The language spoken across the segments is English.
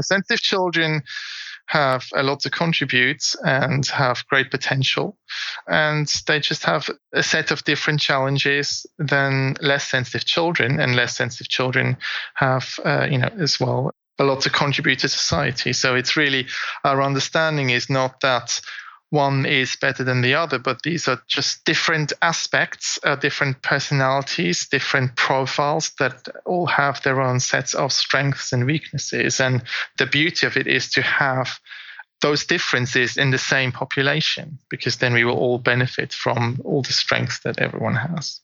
Sensitive children have a lot to contribute and have great potential. And they just have a set of different challenges than less sensitive children. And less sensitive children have, uh, you know, as well, a lot to contribute to society. So it's really our understanding is not that one is better than the other, but these are just different aspects, uh, different personalities, different profiles that all have their own sets of strengths and weaknesses. And the beauty of it is to have those differences in the same population, because then we will all benefit from all the strengths that everyone has.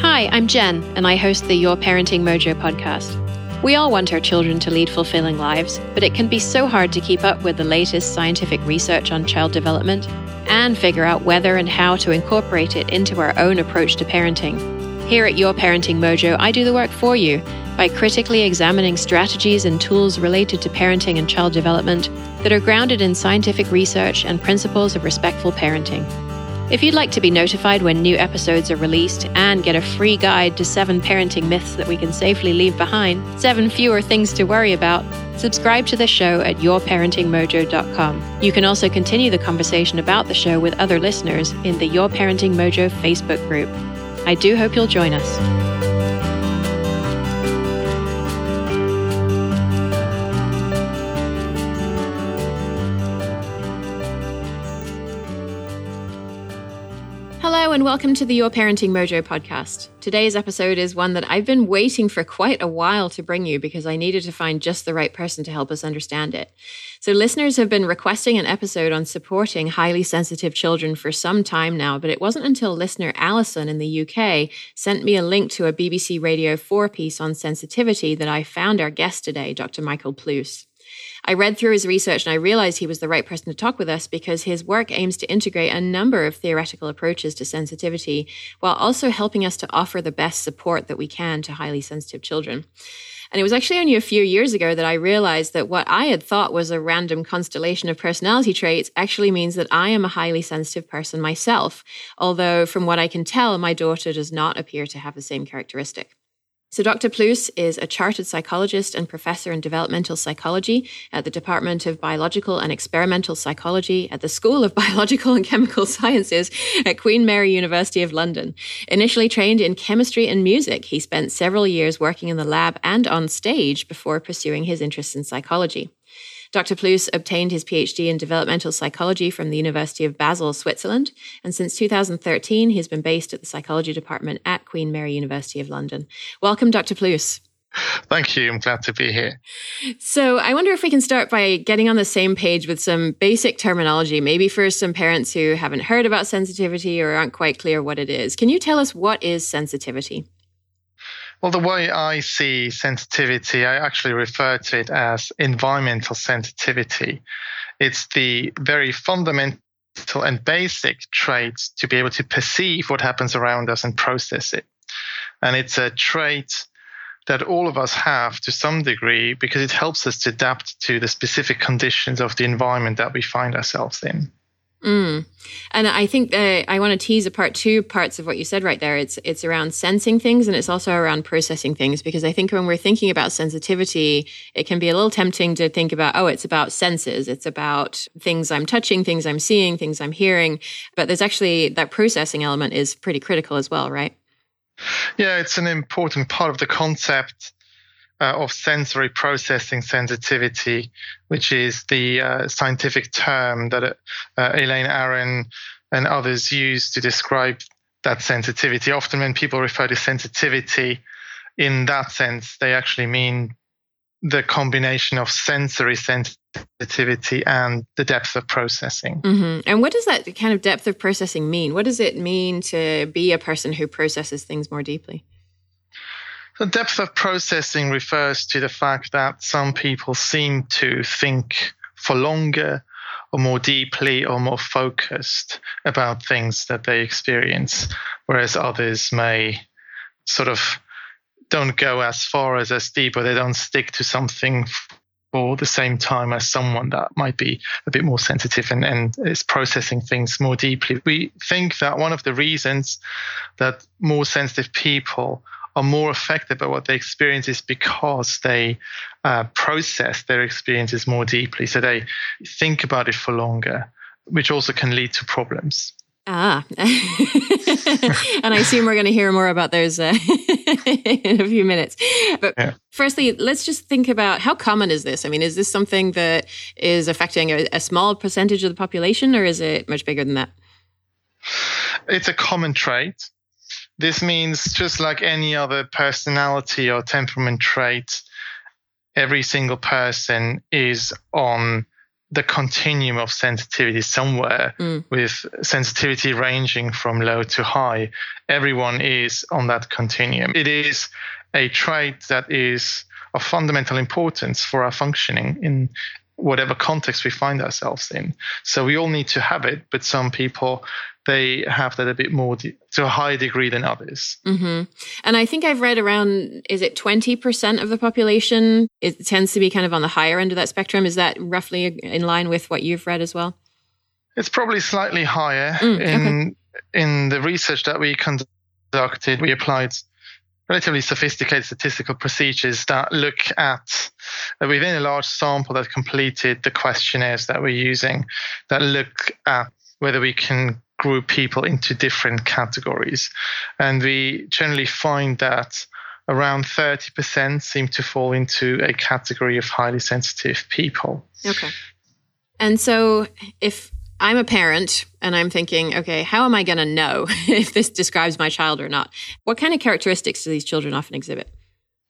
Hi, I'm Jen, and I host the Your Parenting Mojo podcast. We all want our children to lead fulfilling lives, but it can be so hard to keep up with the latest scientific research on child development and figure out whether and how to incorporate it into our own approach to parenting. Here at Your Parenting Mojo, I do the work for you by critically examining strategies and tools related to parenting and child development that are grounded in scientific research and principles of respectful parenting. If you'd like to be notified when new episodes are released and get a free guide to seven parenting myths that we can safely leave behind, seven fewer things to worry about, subscribe to the show at yourparentingmojo.com. You can also continue the conversation about the show with other listeners in the Your Parenting Mojo Facebook group. I do hope you'll join us. And welcome to the Your Parenting Mojo podcast. Today's episode is one that I've been waiting for quite a while to bring you because I needed to find just the right person to help us understand it. So, listeners have been requesting an episode on supporting highly sensitive children for some time now, but it wasn't until listener Alison in the UK sent me a link to a BBC Radio 4 piece on sensitivity that I found our guest today, Dr. Michael Pluess. I read through his research and I realized he was the right person to talk with us because his work aims to integrate a number of theoretical approaches to sensitivity while also helping us to offer the best support that we can to highly sensitive children. And it was actually only a few years ago that I realized that what I had thought was a random constellation of personality traits actually means that I am a highly sensitive person myself. Although, from what I can tell, my daughter does not appear to have the same characteristic. So, Dr. Pluess is a chartered psychologist and professor in developmental psychology at the Department of Biological and Experimental Psychology at the School of Biological and Chemical Sciences at Queen Mary University of London. Initially trained in chemistry and music, he spent several years working in the lab and on stage before pursuing his interests in psychology. Dr. Pluess obtained his PhD in developmental psychology from the University of Basel, Switzerland, and since 2013, he's been based at the psychology department at Queen Mary University of London. Welcome, Dr. Pluess. Thank you. I'm glad to be here. So, I wonder if we can start by getting on the same page with some basic terminology, maybe for some parents who haven't heard about sensitivity or aren't quite clear what it is. Can you tell us what is sensitivity? Well, the way I see sensitivity, I actually refer to it as environmental sensitivity. It's the very fundamental and basic traits to be able to perceive what happens around us and process it. And it's a trait that all of us have to some degree because it helps us to adapt to the specific conditions of the environment that we find ourselves in. Mm. And I think I want to tease apart two parts of what you said right there. It's it's around sensing things and it's also around processing things because I think when we're thinking about sensitivity, it can be a little tempting to think about oh, it's about senses, it's about things I'm touching, things I'm seeing, things I'm hearing, but there's actually that processing element is pretty critical as well, right? Yeah, it's an important part of the concept uh, of sensory processing sensitivity, which is the uh, scientific term that uh, Elaine Aron and others use to describe that sensitivity. Often, when people refer to sensitivity in that sense, they actually mean the combination of sensory sensitivity and the depth of processing. Mm-hmm. And what does that kind of depth of processing mean? What does it mean to be a person who processes things more deeply? The depth of processing refers to the fact that some people seem to think for longer or more deeply or more focused about things that they experience, whereas others may sort of don't go as far as as deep or they don't stick to something for the same time as someone that might be a bit more sensitive and, and is processing things more deeply. We think that one of the reasons that more sensitive people are more affected by what they experience is because they uh, process their experiences more deeply. So they think about it for longer, which also can lead to problems. Ah, and I assume we're going to hear more about those uh, in a few minutes. But yeah. firstly, let's just think about how common is this? I mean, is this something that is affecting a, a small percentage of the population, or is it much bigger than that? It's a common trait. This means just like any other personality or temperament trait, every single person is on the continuum of sensitivity somewhere mm. with sensitivity ranging from low to high. Everyone is on that continuum. It is a trait that is of fundamental importance for our functioning in whatever context we find ourselves in. So we all need to have it, but some people they have that a bit more de- to a higher degree than others. Mm-hmm. And I think I've read around is it twenty percent of the population? It tends to be kind of on the higher end of that spectrum. Is that roughly in line with what you've read as well? It's probably slightly higher. Mm, in okay. in the research that we conducted, we applied relatively sophisticated statistical procedures that look at uh, within a large sample that completed the questionnaires that we're using that look at whether we can group people into different categories. And we generally find that around 30% seem to fall into a category of highly sensitive people. Okay. And so if I'm a parent and I'm thinking, okay, how am I going to know if this describes my child or not? What kind of characteristics do these children often exhibit?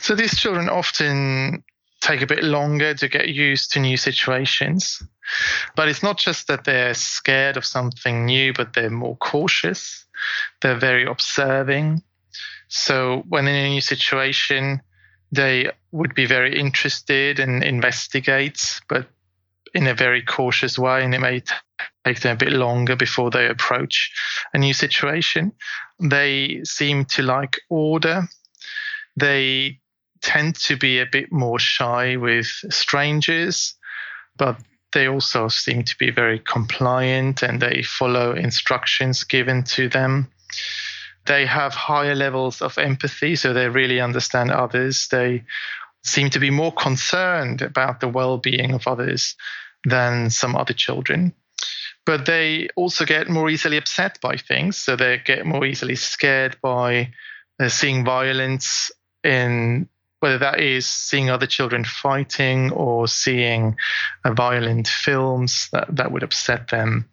So these children often take a bit longer to get used to new situations. But it's not just that they're scared of something new, but they're more cautious. They're very observing. So when in a new situation, they would be very interested and investigate, but in a very cautious way, and it may take them a bit longer before they approach a new situation. They seem to like order. They tend to be a bit more shy with strangers, but they also seem to be very compliant and they follow instructions given to them. They have higher levels of empathy, so they really understand others. They seem to be more concerned about the well being of others than some other children. But they also get more easily upset by things. So they get more easily scared by uh, seeing violence in whether that is seeing other children fighting or seeing uh, violent films that, that would upset them.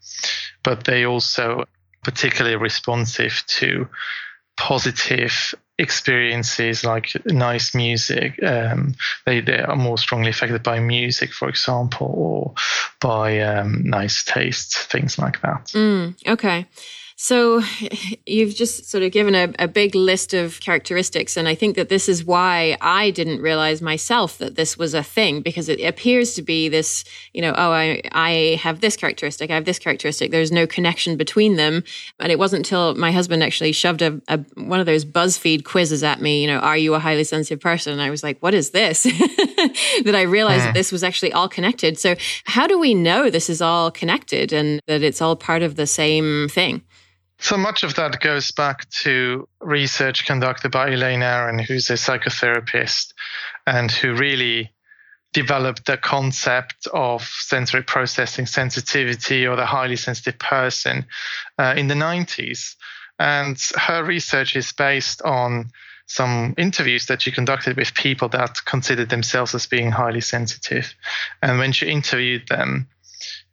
But they also particularly responsive to positive experiences like nice music. Um, they, they are more strongly affected by music, for example, or by um, nice taste, things like that. Mm, okay. So you've just sort of given a, a, big list of characteristics. And I think that this is why I didn't realize myself that this was a thing because it appears to be this, you know, oh, I, I have this characteristic, I have this characteristic. There's no connection between them. And it wasn't until my husband actually shoved a, a one of those BuzzFeed quizzes at me, you know, are you a highly sensitive person? And I was like, what is this? that I realized hmm. that this was actually all connected. So how do we know this is all connected and that it's all part of the same thing? So much of that goes back to research conducted by Elaine Aron, who's a psychotherapist and who really developed the concept of sensory processing sensitivity or the highly sensitive person uh, in the 90s. And her research is based on some interviews that she conducted with people that considered themselves as being highly sensitive. And when she interviewed them,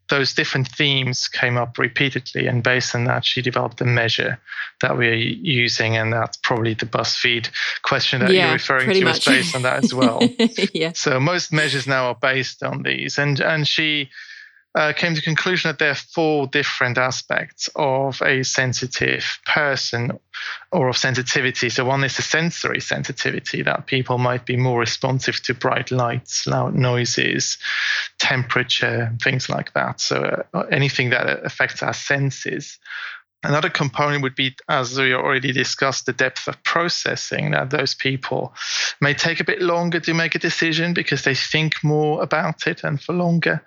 those different themes came up repeatedly, and based on that, she developed a measure that we're using, and that's probably the BuzzFeed question that yeah, you're referring to much. is based on that as well. yeah. So most measures now are based on these, and and she uh, came to the conclusion that there are four different aspects of a sensitive person or of sensitivity. So one is the sensory sensitivity that people might be more responsive to bright lights, loud noises, temperature, things like that. So uh, anything that affects our senses. Another component would be, as we already discussed, the depth of processing. That those people may take a bit longer to make a decision because they think more about it and for longer.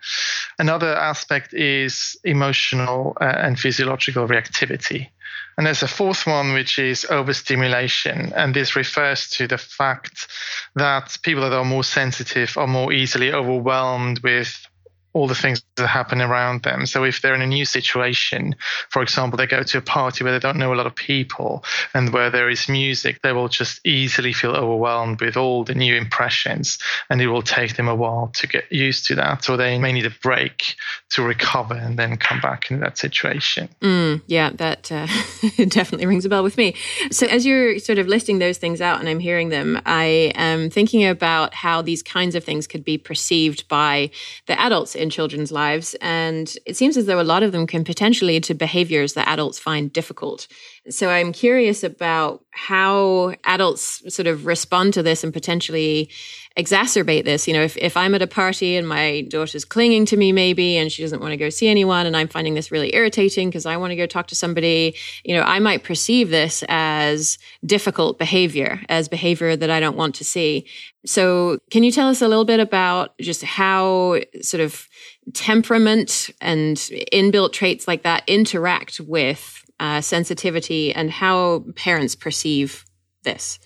Another aspect is emotional uh, and physiological reactivity. And there's a fourth one, which is overstimulation. And this refers to the fact that people that are more sensitive are more easily overwhelmed with all the things that happen around them. So if they're in a new situation, for example, they go to a party where they don't know a lot of people and where there is music, they will just easily feel overwhelmed with all the new impressions and it will take them a while to get used to that. So they may need a break to recover and then come back into that situation. Mm, yeah, that uh, definitely rings a bell with me. So as you're sort of listing those things out and I'm hearing them, I am thinking about how these kinds of things could be perceived by the adults in children's lives. And it seems as though a lot of them can potentially lead to behaviors that adults find difficult. So I'm curious about how adults sort of respond to this and potentially exacerbate this. You know, if, if I'm at a party and my daughter's clinging to me maybe and she doesn't want to go see anyone and I'm finding this really irritating because I want to go talk to somebody, you know, I might perceive this as difficult behavior, as behavior that I don't want to see. So can you tell us a little bit about just how sort of temperament and inbuilt traits like that interact with uh, sensitivity and how parents perceive this?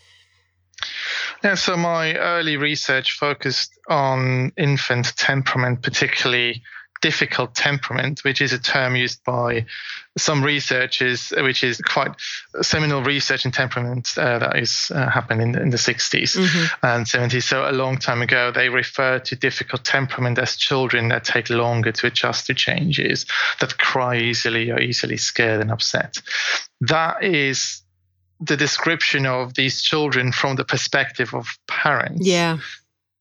Yeah, so my early research focused on infant temperament, particularly difficult temperament, which is a term used by some researchers, which is quite seminal research in temperament uh, that is uh, happened in the, in the 60s mm-hmm. and 70s. So a long time ago, they referred to difficult temperament as children that take longer to adjust to changes, that cry easily or easily scared and upset. That is the description of these children from the perspective of parents. Yeah.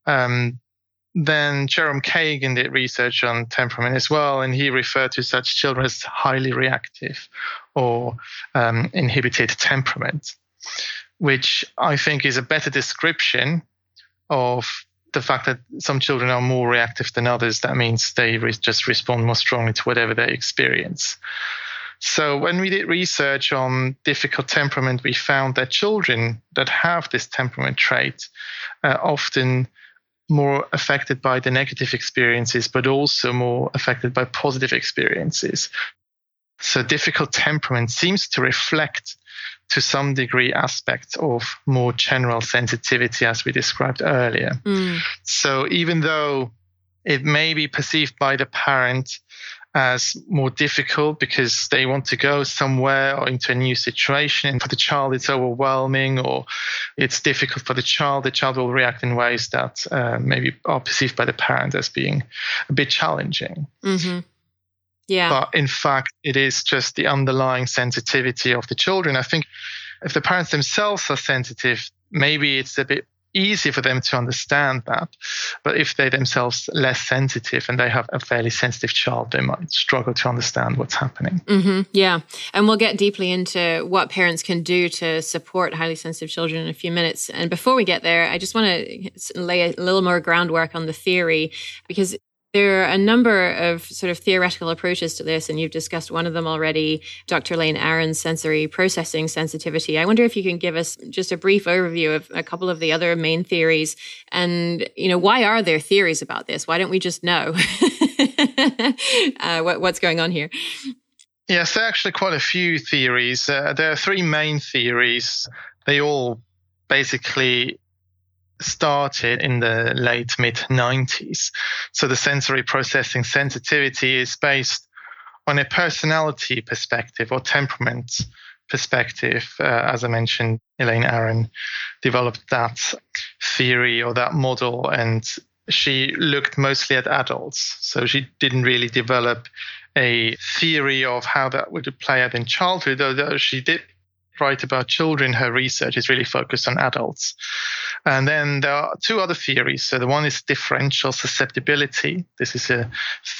Um, then Jerome Kagan did research on temperament as well, and he referred to such children as highly reactive or um, inhibited temperament, which I think is a better description of the fact that some children are more reactive than others. That means they re- just respond more strongly to whatever they experience. So when we did research on difficult temperament, we found that children that have this temperament trait uh, often more affected by the negative experiences, but also more affected by positive experiences. So difficult temperament seems to reflect to some degree aspects of more general sensitivity as we described earlier. Mm. So even though it may be perceived by the parent as more difficult because they want to go somewhere or into a new situation. And for the child, it's overwhelming or it's difficult for the child. The child will react in ways that uh, maybe are perceived by the parent as being a bit challenging. Mm-hmm. Yeah. But in fact, it is just the underlying sensitivity of the children. I think if the parents themselves are sensitive, maybe it's a bit easy for them to understand that. But if they themselves less sensitive and they have a fairly sensitive child, they might struggle to understand what's happening. Mm-hmm. Yeah. And we'll get deeply into what parents can do to support highly sensitive children in a few minutes. And before we get there, I just want to lay a little more groundwork on the theory because there are a number of sort of theoretical approaches to this, and you've discussed one of them already, Dr. Elaine Aron's sensory processing sensitivity. I wonder if you can give us just a brief overview of a couple of the other main theories, and you know why are there theories about this? Why don't we just know uh, what, what's going on here? Yes, there are actually quite a few theories. Uh, there are three main theories. They all basically started in the late mid 90s. So the sensory processing sensitivity is based on a personality perspective or temperament perspective. Uh, as I mentioned, Elaine Aron developed that theory or that model, and she looked mostly at adults. So she didn't really develop a theory of how that would play out in childhood, although she did write about children, her research is really focused on adults. And then there are two other theories. So the one is differential susceptibility. This is a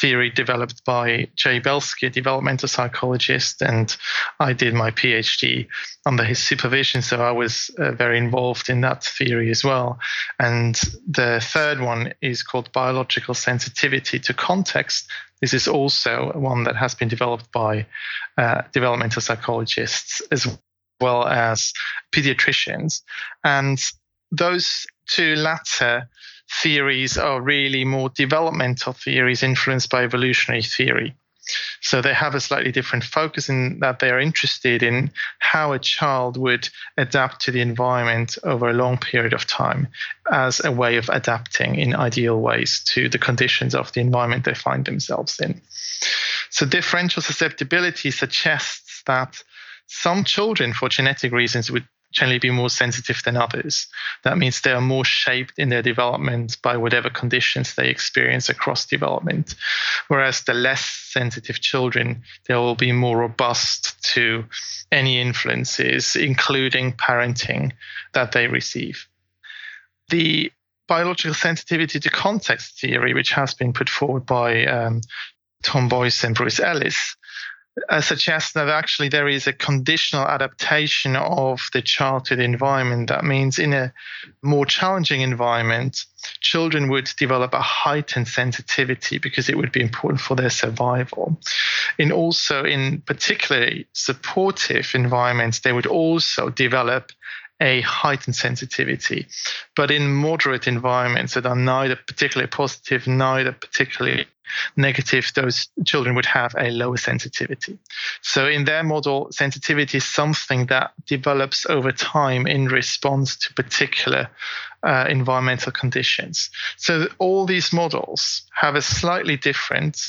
theory developed by Jay Belsky, a developmental psychologist, and I did my PhD under his supervision. So I was uh, very involved in that theory as well. And the third one is called biological sensitivity to context. This is also one that has been developed by uh, developmental psychologists as well as pediatricians. And those two latter theories are really more developmental theories influenced by evolutionary theory. So they have a slightly different focus in that they are interested in how a child would adapt to the environment over a long period of time as a way of adapting in ideal ways to the conditions of the environment they find themselves in. So differential susceptibility suggests that some children, for genetic reasons, would generally be more sensitive than others. That means they are more shaped in their development by whatever conditions they experience across development. Whereas the less sensitive children, they will be more robust to any influences, including parenting that they receive. The biological sensitivity to context theory, which has been put forward by um, Tom Boyce and Bruce Ellis, uh, suggests that actually there is a conditional adaptation of the child to the environment. That means in a more challenging environment, children would develop a heightened sensitivity because it would be important for their survival. And also in particularly supportive environments, they would also develop a heightened sensitivity. But in moderate environments that are neither particularly positive, neither particularly negative, those children would have a lower sensitivity. So in their model, sensitivity is something that develops over time in response to particular uh, environmental conditions. So all these models have a slightly different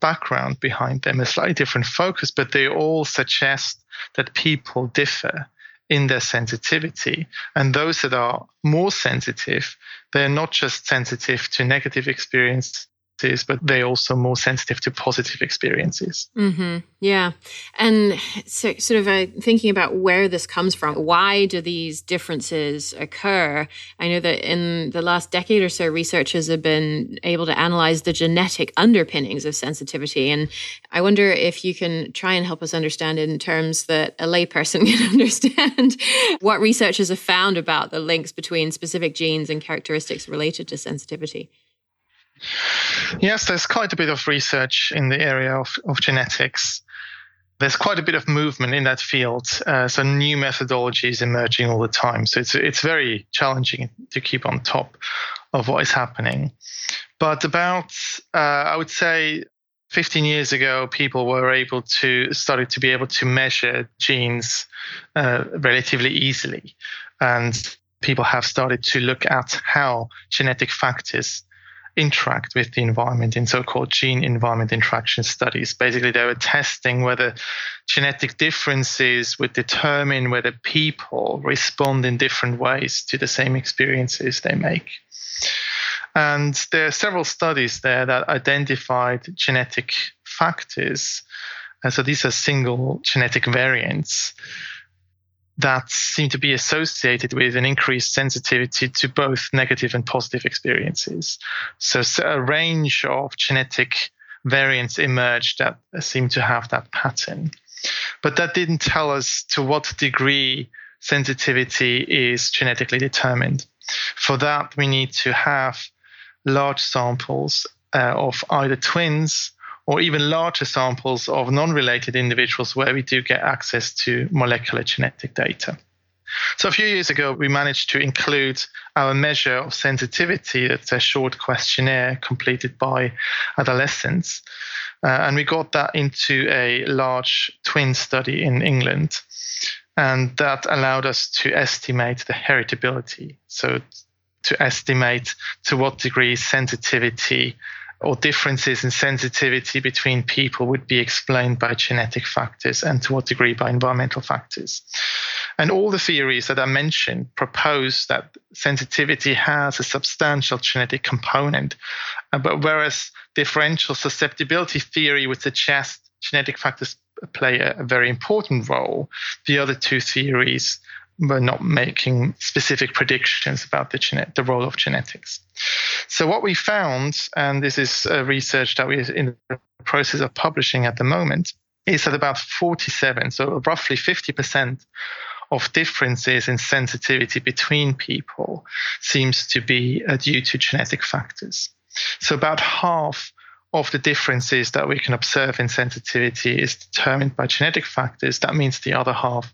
background behind them, a slightly different focus, but they all suggest that people differ in their sensitivity. And those that are more sensitive, they're not just sensitive to negative experience but they're also more sensitive to positive experiences. Mm-hmm. Yeah. And so, sort of uh, thinking about where this comes from, why do these differences occur? I know that in the last decade or so, researchers have been able to analyze the genetic underpinnings of sensitivity. And I wonder if you can try and help us understand in terms that a layperson can understand what researchers have found about the links between specific genes and characteristics related to sensitivity. Yes, there's quite a bit of research in the area of, of genetics. There's quite a bit of movement in that field. Uh, so new methodologies emerging all the time. So it's it's very challenging to keep on top of what is happening. But about uh, I would say 15 years ago, people were able to started to be able to measure genes uh, relatively easily, and people have started to look at how genetic factors interact with the environment in so-called gene environment interaction studies. Basically, they were testing whether genetic differences would determine whether people respond in different ways to the same experiences they make. And there are several studies there that identified genetic factors. And so these are single genetic variants that seem to be associated with an increased sensitivity to both negative and positive experiences. So, so a range of genetic variants emerged that seem to have that pattern. But that didn't tell us to what degree sensitivity is genetically determined. For that, we need to have large samples uh, of either twins or even larger samples of non-related individuals where we do get access to molecular genetic data. So a few years ago, we managed to include our measure of sensitivity. It's a short questionnaire completed by adolescents. Uh, and we got that into a large twin study in England. And that allowed us to estimate the heritability. So to estimate to what degree sensitivity or differences in sensitivity between people would be explained by genetic factors and to what degree by environmental factors. And all the theories that I mentioned propose that sensitivity has a substantial genetic component, uh, but whereas differential susceptibility theory would suggest genetic factors play a, very important role, the other two theories were not making specific predictions about the, genet- the role of genetics. So what we found, and this is research that we're in the process of publishing at the moment, is that about 47, so roughly 50% of differences in sensitivity between people seems to be uh, due to genetic factors. So about half of the differences that we can observe in sensitivity is determined by genetic factors. That means the other half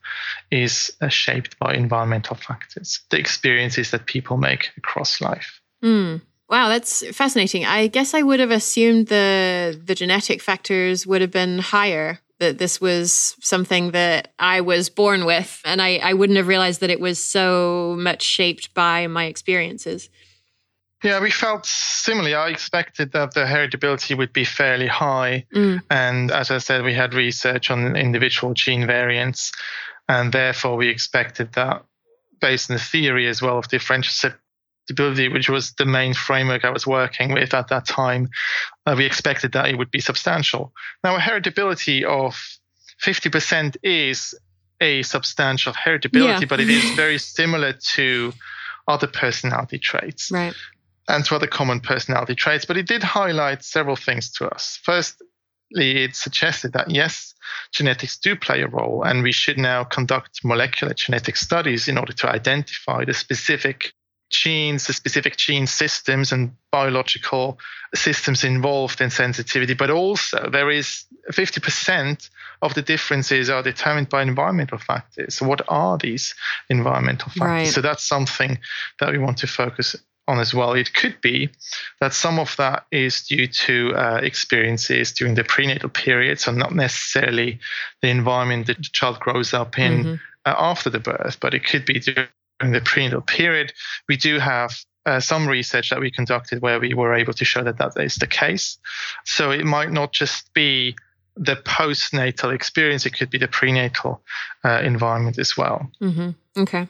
is uh, shaped by environmental factors, the experiences that people make across life. Mm. Wow, that's fascinating. I guess I would have assumed the the genetic factors would have been higher. That this was something that I was born with, and I, I wouldn't have realized that it was so much shaped by my experiences. Yeah, we felt similarly. I expected that the heritability would be fairly high. Mm. And as I said, we had research on individual gene variants. And therefore, we expected that based on the theory as well of differential susceptibility, which was the main framework I was working with at that time, uh, we expected that it would be substantial. Now, a heritability of 50% is a substantial heritability, yeah. but it is very similar to other personality traits. Right. And to other common personality traits, but it did highlight several things to us. Firstly, it suggested that yes, genetics do play a role, and we should now conduct molecular genetic studies in order to identify the specific genes, the specific gene systems and biological systems involved in sensitivity. But also, there is 50% of the differences are determined by environmental factors. So, what are these environmental factors? Right. So, that's something that we want to focus on as well. It could be that some of that is due to uh, experiences during the prenatal period, so not necessarily the environment that the child grows up in mm-hmm. uh, after the birth, but it could be during the prenatal period. We do have uh, some research that we conducted where we were able to show that that is the case. So it might not just be the postnatal experience, it could be the prenatal uh, environment as well. Mm-hmm. Okay.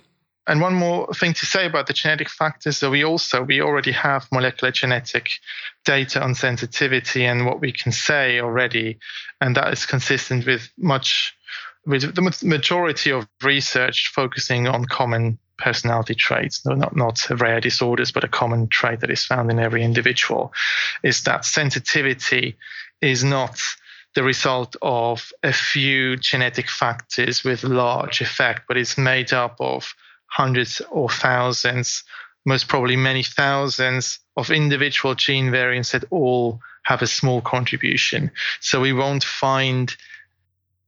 And one more thing to say about the genetic factors that we also we already have molecular genetic data on sensitivity and what we can say already, and that is consistent with much with the majority of research focusing on common personality traits, no, not not rare disorders, but a common trait that is found in every individual, is that sensitivity is not the result of a few genetic factors with large effect, but it's made up of hundreds or thousands, most probably many thousands of individual gene variants that all have a small contribution. So we won't find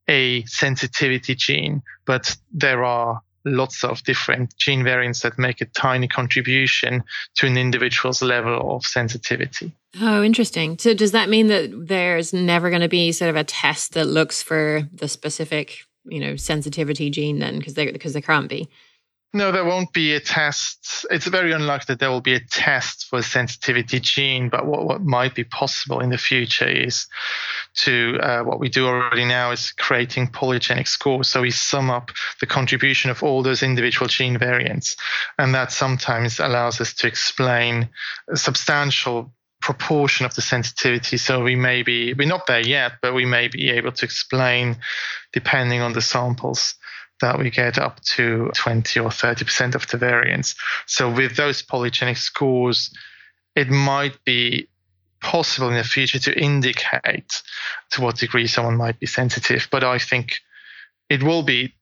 a sensitivity gene, but there are lots of different gene variants that make a tiny contribution to an individual's level of sensitivity. Oh, interesting. So, does that mean that there's never going to be sort of a test that looks for the specific, you know, sensitivity gene then? Because there, because there can't be. No, there won't be a test. It's very unlikely that there will be a test for a sensitivity gene, but what, what might be possible in the future is to uh, what we do already now is creating polygenic scores. So we sum up the contribution of all those individual gene variants, and that sometimes allows us to explain a substantial proportion of the sensitivity. So we may be, we're not there yet, but we may be able to explain, depending on the samples, that we get up to 20 or 30% of the variance. So with those polygenic scores, it might be possible in the future to indicate to what degree someone might be sensitive. But I think it will be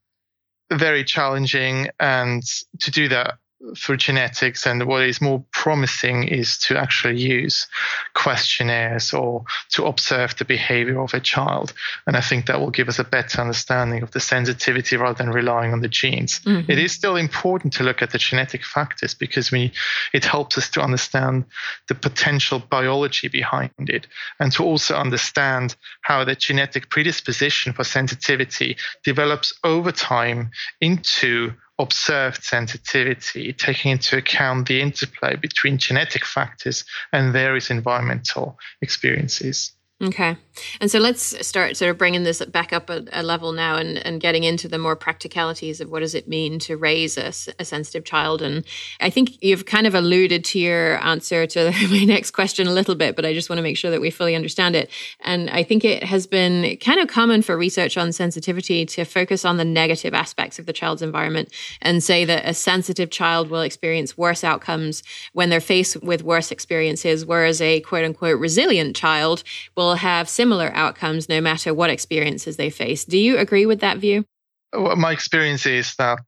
very challenging. And to do that, through genetics. And what is more promising is to actually use questionnaires or to observe the behavior of a child. And I think that will give us a better understanding of the sensitivity rather than relying on the genes. Mm-hmm. It is still important to look at the genetic factors because we it helps us to understand the potential biology behind it and to also understand how the genetic predisposition for sensitivity develops over time into observed sensitivity, taking into account the interplay between genetic factors and various environmental experiences. Okay. And so let's start sort of bringing this back up a, a, level now and, and getting into the more practicalities of what does it mean to raise a, a, sensitive child. And I think you've kind of alluded to your answer to my next question a little bit, but I just want to make sure that we fully understand it. And I think it has been kind of common for research on sensitivity to focus on the negative aspects of the child's environment and say that a sensitive child will experience worse outcomes when they're faced with worse experiences, whereas a quote unquote resilient child will will have similar outcomes no matter what experiences they face. Do you agree with that view? Well, my experience is that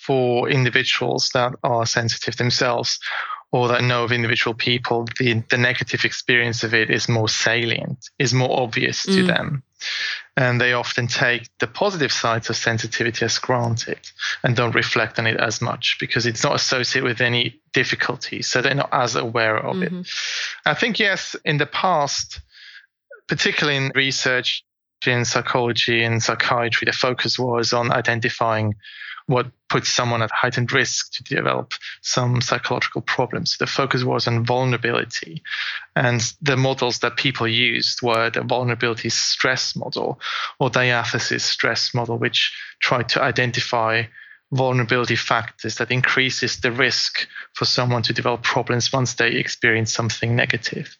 for individuals that are sensitive themselves or that know of individual people, the, the negative experience of it is more salient, is more obvious to mm. them. And they often take the positive sides of sensitivity as granted and don't reflect on it as much because it's not associated with any difficulties, so they're not as aware of mm-hmm. it. I think, yes, in the past, particularly in research in psychology and psychiatry, the focus was on identifying what puts someone at heightened risk to develop some psychological problems. The focus was on vulnerability. And the models that people used were the vulnerability stress model or diathesis stress model, which tried to identify vulnerability factors that increases the risk for someone to develop problems once they experience something negative.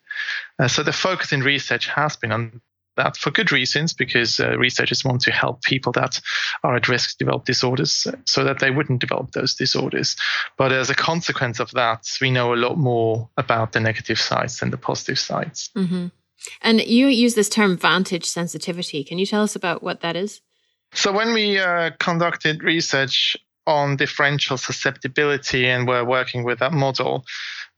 Uh, so the focus in research has been on that for good reasons, because uh, researchers want to help people that are at risk to develop disorders so that they wouldn't develop those disorders. But as a consequence of that, we know a lot more about the negative sides than the positive sides. Mm-hmm. And you use this term vantage sensitivity. Can you tell us about what that is? So, when we uh, conducted research on differential susceptibility and were working with that model,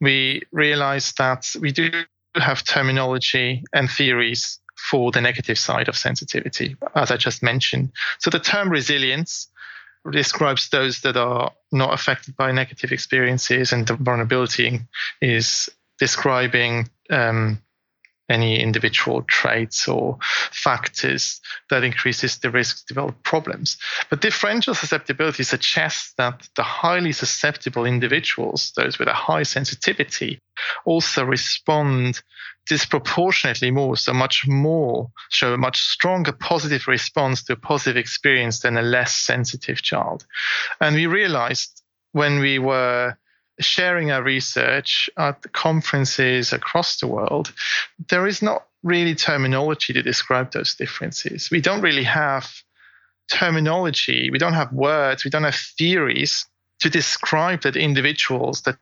we realized that we do have terminology and theories for the negative side of sensitivity, as I just mentioned. So the term resilience describes those that are not affected by negative experiences, and the vulnerability is describing um, any individual traits or factors that increases the risk to develop problems. But differential susceptibility suggests that the highly susceptible individuals, those with a high sensitivity, also respond disproportionately more, so much more, show a much stronger positive response to a positive experience than a less sensitive child. And we realized when we were sharing our research at conferences across the world, there is not really terminology to describe those differences. We don't really have terminology, we don't have words, we don't have theories to describe that individuals, that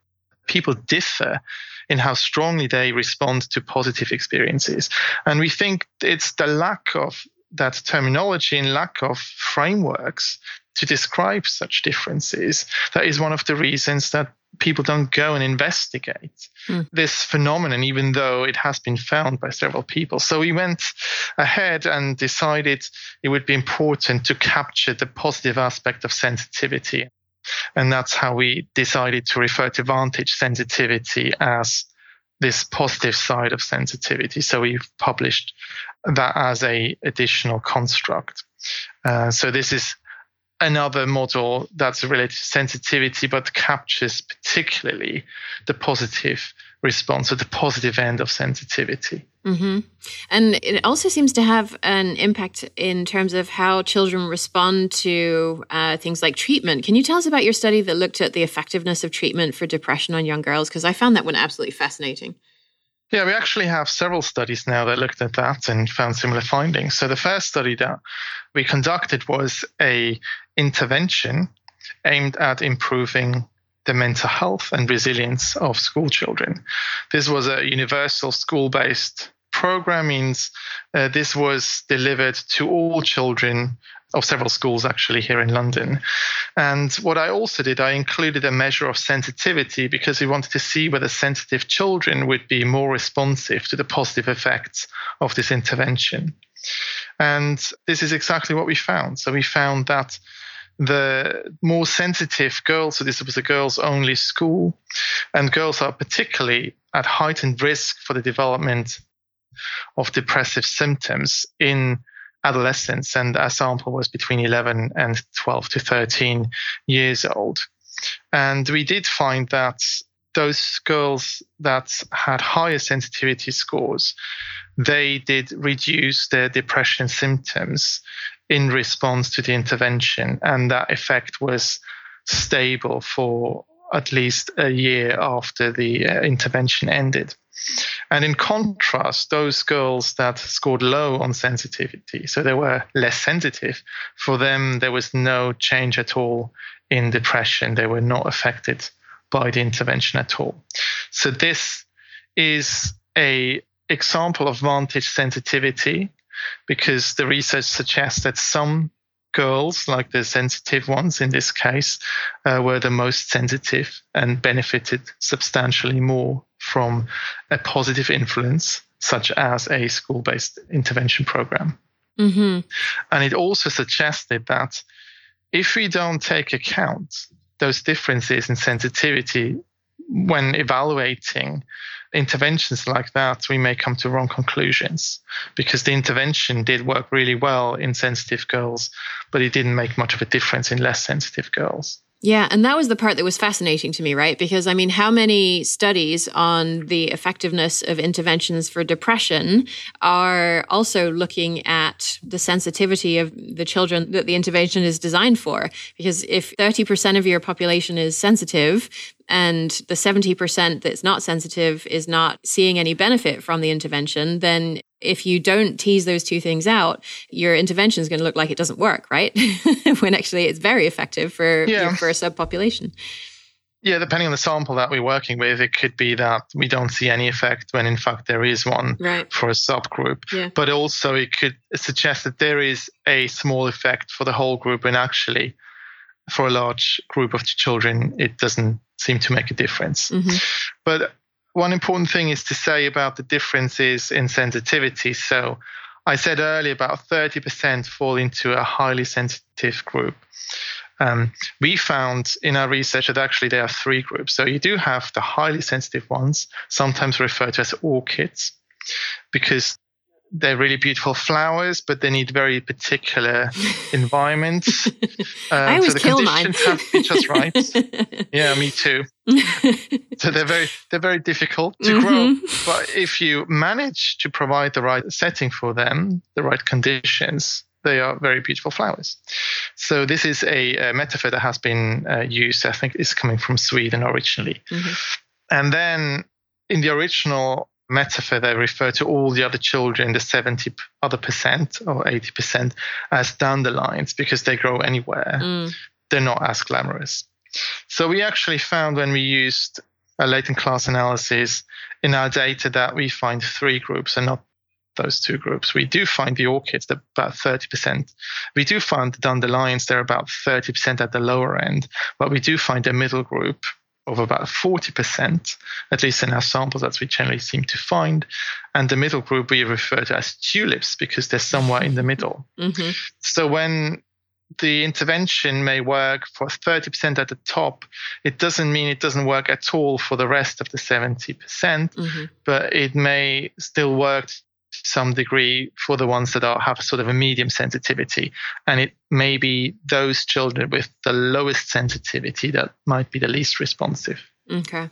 people differ in how strongly they respond to positive experiences. And we think it's the lack of that terminology and lack of frameworks to describe such differences that is one of the reasons that people don't go and investigate mm. this phenomenon, even though it has been found by several people. So we went ahead and decided it would be important to capture the positive aspect of sensitivity. And that's how we decided to refer to vantage sensitivity as this positive side of sensitivity. So we've published that as a additional construct. Uh, so this is another model that's related to sensitivity, but captures particularly the positive response or the positive end of sensitivity. Mm-hmm. And it also seems to have an impact in terms of how children respond to uh, things like treatment. Can you tell us about your study that looked at the effectiveness of treatment for depression on young girls? Because I found that one absolutely fascinating. Yeah, we actually have several studies now that looked at that and found similar findings. So the first study that we conducted was a intervention aimed at improving the mental health and resilience of school children. This was a universal school-based program means uh, this was delivered to all children of several schools actually here in London. And what I also did, I included a measure of sensitivity because we wanted to see whether sensitive children would be more responsive to the positive effects of this intervention. And this is exactly what we found. So we found that the more sensitive girls, so this was a girls only school, and girls are particularly at heightened risk for the development of depressive symptoms in adolescents, and our sample was between 11 and 12 to 13 years old. And we did find that those girls that had higher sensitivity scores, they did reduce their depression symptoms in response to the intervention. And that effect was stable for at least a year after the uh, intervention ended. And in contrast, those girls that scored low on sensitivity, so they were less sensitive, for them there was no change at all in depression. They were not affected by the intervention at all. So this is a example of vantage sensitivity because the research suggests that some girls, like the sensitive ones in this case, uh, were the most sensitive and benefited substantially more from a positive influence, such as a school based intervention program. Mm-hmm. And it also suggested that if we don't take account those differences in sensitivity when evaluating interventions like that, we may come to wrong conclusions because the intervention did work really well in sensitive girls, but it didn't make much of a difference in less sensitive girls. Yeah, and that was the part that was fascinating to me, right? Because I mean, how many studies on the effectiveness of interventions for depression are also looking at the sensitivity of the children that the intervention is designed for? Because if 30% of your population is sensitive, and the 70% that's not sensitive is not seeing any benefit from the intervention, then if you don't tease those two things out, your intervention is going to look like it doesn't work, right? when actually it's very effective for, yeah. for a subpopulation. Yeah, depending on the sample that we're working with, it could be that we don't see any effect when in fact there is one right. for a subgroup. Yeah. But also, it could suggest that there is a small effect for the whole group, and actually, for a large group of children, it doesn't seem to make a difference. Mm-hmm. But one important thing is to say about the differences in sensitivity. So I said earlier about 30% fall into a highly sensitive group. Um, we found in our research that actually there are three groups. So you do have the highly sensitive ones, sometimes referred to as orchids, because they're really beautiful flowers, but they need very particular environments. Um, I always so the kill mine. have to be just right. yeah, me too. so they're very they're very difficult to mm-hmm. grow. But if you manage to provide the right setting for them, the right conditions, they are very beautiful flowers. So this is a, a metaphor that has been uh, used. I think is coming from Sweden originally, mm-hmm. and then in the original metaphor, they refer to all the other children, the 70 other percent or 80%, as dandelions because they grow anywhere. Mm. They're not as glamorous. So we actually found when we used a latent class analysis in our data that we find three groups and not those two groups. We do find the orchids, they're about 30%. We do find the dandelions, they're about 30% at the lower end, but we do find a middle group of about 40%, at least in our samples that we generally seem to find. And the middle group we refer to as tulips because they're somewhere in the middle. Mm-hmm. So when the intervention may work for 30% at the top, it doesn't mean it doesn't work at all for the rest of the 70%, percent mm hmm but it may still work some degree for the ones that are have sort of a medium sensitivity. And it may be those children with the lowest sensitivity that might be the least responsive. Okay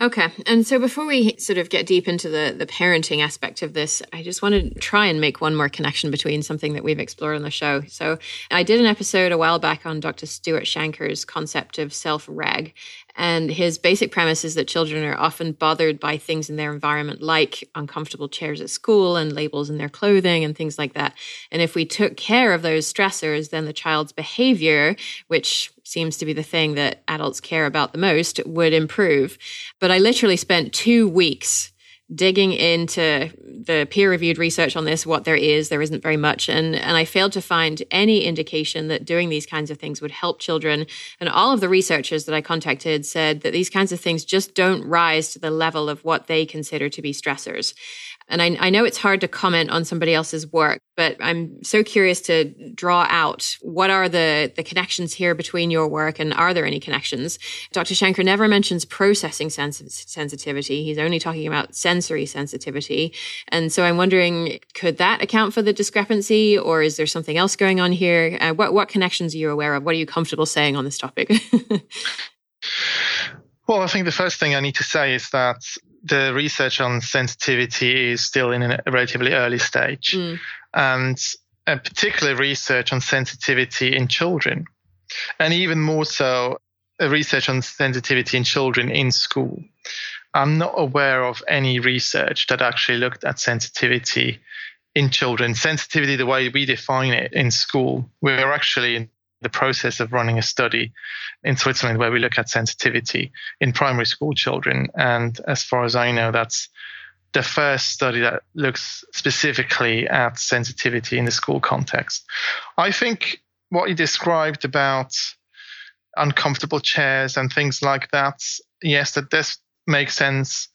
Okay. And so before we sort of get deep into the, the parenting aspect of this, I just want to try and make one more connection between something that we've explored on the show. So I did an episode a while back on Dr. Stuart Shanker's concept of self reg. And his basic premise is that children are often bothered by things in their environment, like uncomfortable chairs at school and labels in their clothing and things like that. And if we took care of those stressors, then the child's behavior, which seems to be the thing that adults care about the most, would improve. But I literally spent two weeks digging into the peer reviewed research on this, what there is, there isn't very much. And, and I failed to find any indication that doing these kinds of things would help children. And all of the researchers that I contacted said that these kinds of things just don't rise to the level of what they consider to be stressors. And I, I, know it's hard to comment on somebody else's work, but I'm so curious to draw out what are the, the connections here between your work and are there any connections? Dr. Shanker never mentions processing sens- sensitivity. He's only talking about sensory sensitivity. And so I'm wondering, could that account for the discrepancy or is there something else going on here? Uh, what, what connections are you aware of? What are you comfortable saying on this topic? Well, I think the first thing I need to say is that the research on sensitivity is still in a relatively early stage. Mm. And a particular research on sensitivity in children, and even more so, a research on sensitivity in children in school. I'm not aware of any research that actually looked at sensitivity in children. Sensitivity, the way we define it in school, we're actually the process of running a study in Switzerland where we look at sensitivity in primary school children. And as far as I know, that's the first study that looks specifically at sensitivity in the school context. I think what you described about uncomfortable chairs and things like that, yes, that does make sense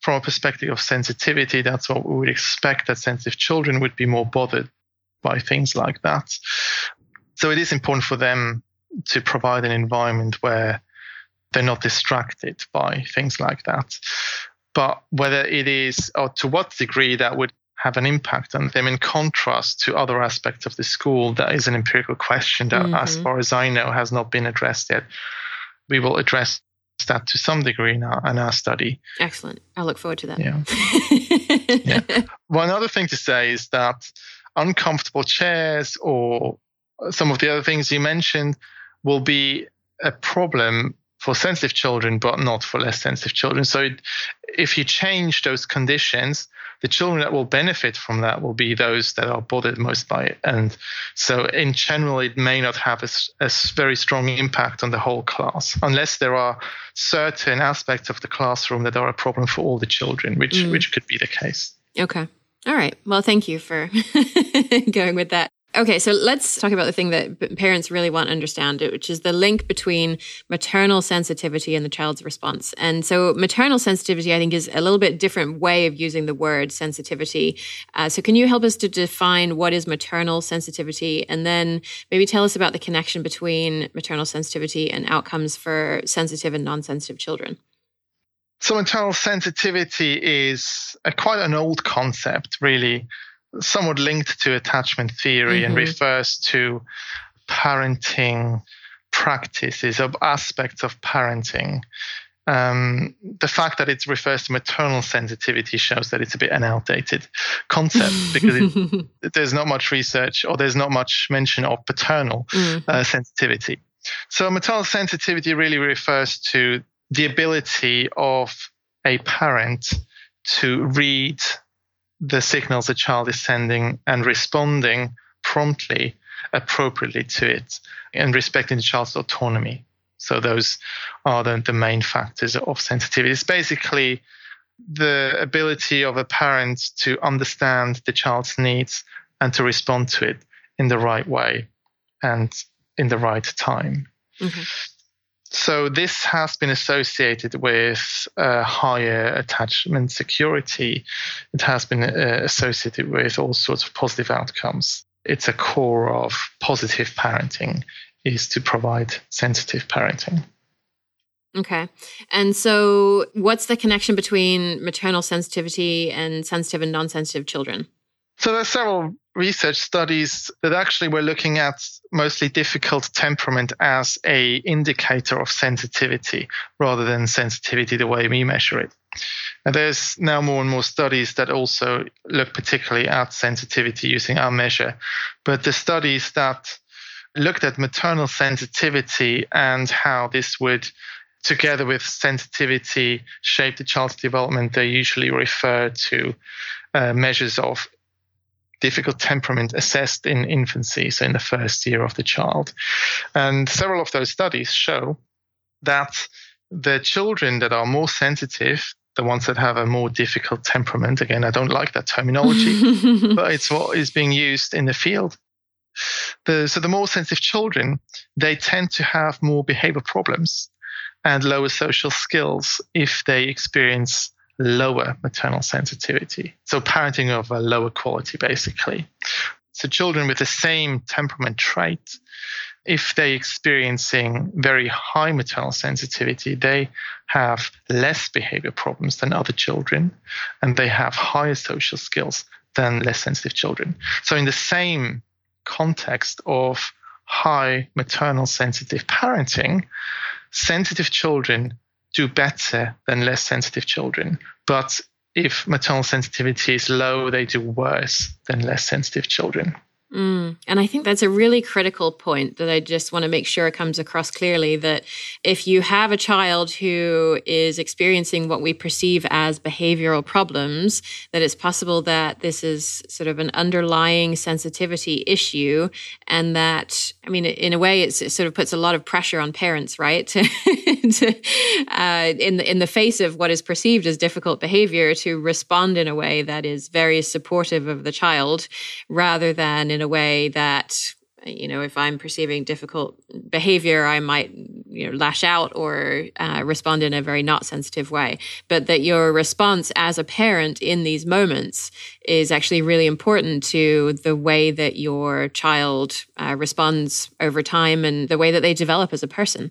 from a perspective of sensitivity. That's what we would expect that sensitive children would be more bothered by things like that. So it is important for them to provide an environment where they're not distracted by things like that. But whether it is, or to what degree that would have an impact on them in contrast to other aspects of the school, that is an empirical question that, mm-hmm. as far as I know, has not been addressed yet. We will address that to some degree in our, in our study. Excellent. I look forward to that. Yeah. yeah. One other thing to say is that uncomfortable chairs or some of the other things you mentioned will be a problem for sensitive children, but not for less sensitive children. So, if you change those conditions, the children that will benefit from that will be those that are bothered most by it. And so, in general, it may not have a, a very strong impact on the whole class, unless there are certain aspects of the classroom that are a problem for all the children, which mm. which could be the case. Okay. All right. Well, thank you for going with that. Okay, so let's talk about the thing that parents really want to understand, which is the link between maternal sensitivity and the child's response. And so, maternal sensitivity, I think, is a little bit different way of using the word sensitivity. Uh, so, can you help us to define what is maternal sensitivity, and then maybe tell us about the connection between maternal sensitivity and outcomes for sensitive and non-sensitive children? So, maternal sensitivity is a, quite an old concept, really somewhat linked to attachment theory mm-hmm. and refers to parenting practices of aspects of parenting. Um, the fact that it refers to maternal sensitivity shows that it's a bit an outdated concept because it, there's not much research or there's not much mention of paternal mm-hmm. uh, sensitivity. So, maternal sensitivity really refers to the ability of a parent to read the signals the child is sending and responding promptly, appropriately to it, and respecting the child's autonomy. So those are the, the main factors of sensitivity. It's basically the ability of a parent to understand the child's needs and to respond to it in the right way and in the right time. Mm-hmm. So this has been associated with uh, higher attachment security. It has been uh, associated with all sorts of positive outcomes. It's a core of positive parenting is to provide sensitive parenting. Okay. And so what's the connection between maternal sensitivity and sensitive and non-sensitive children? So there are several research studies that actually were looking at mostly difficult temperament as a indicator of sensitivity rather than sensitivity the way we measure it. And there's now more and more studies that also look particularly at sensitivity using our measure. But the studies that looked at maternal sensitivity and how this would together with sensitivity shape the child's development, they usually refer to uh, measures of difficult temperament assessed in infancy, so in the first year of the child. And several of those studies show that the children that are more sensitive, the ones that have a more difficult temperament, again, I don't like that terminology, but it's what is being used in the field. The, so the more sensitive children, they tend to have more behavior problems and lower social skills if they experience lower maternal sensitivity. So parenting of a lower quality, basically. So children with the same temperament trait, if they're experiencing very high maternal sensitivity, they have less behavior problems than other children, and they have higher social skills than less sensitive children. So in the same context of high maternal sensitive parenting, sensitive children do better than less sensitive children. But if maternal sensitivity is low, they do worse than less sensitive children. Mm. And I think that's a really critical point that I just want to make sure comes across clearly that if you have a child who is experiencing what we perceive as behavioral problems, that it's possible that this is sort of an underlying sensitivity issue. And that, I mean, in a way, it sort of puts a lot of pressure on parents, right? to, uh, in, the, in the face of what is perceived as difficult behavior to respond in a way that is very supportive of the child rather than in a way that you know if i'm perceiving difficult behavior i might you know lash out or uh, respond in a very not sensitive way. But that your response as a parent in these moments is actually really important to the way that your child uh, responds over time and the way that they develop as a person.